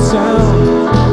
sound.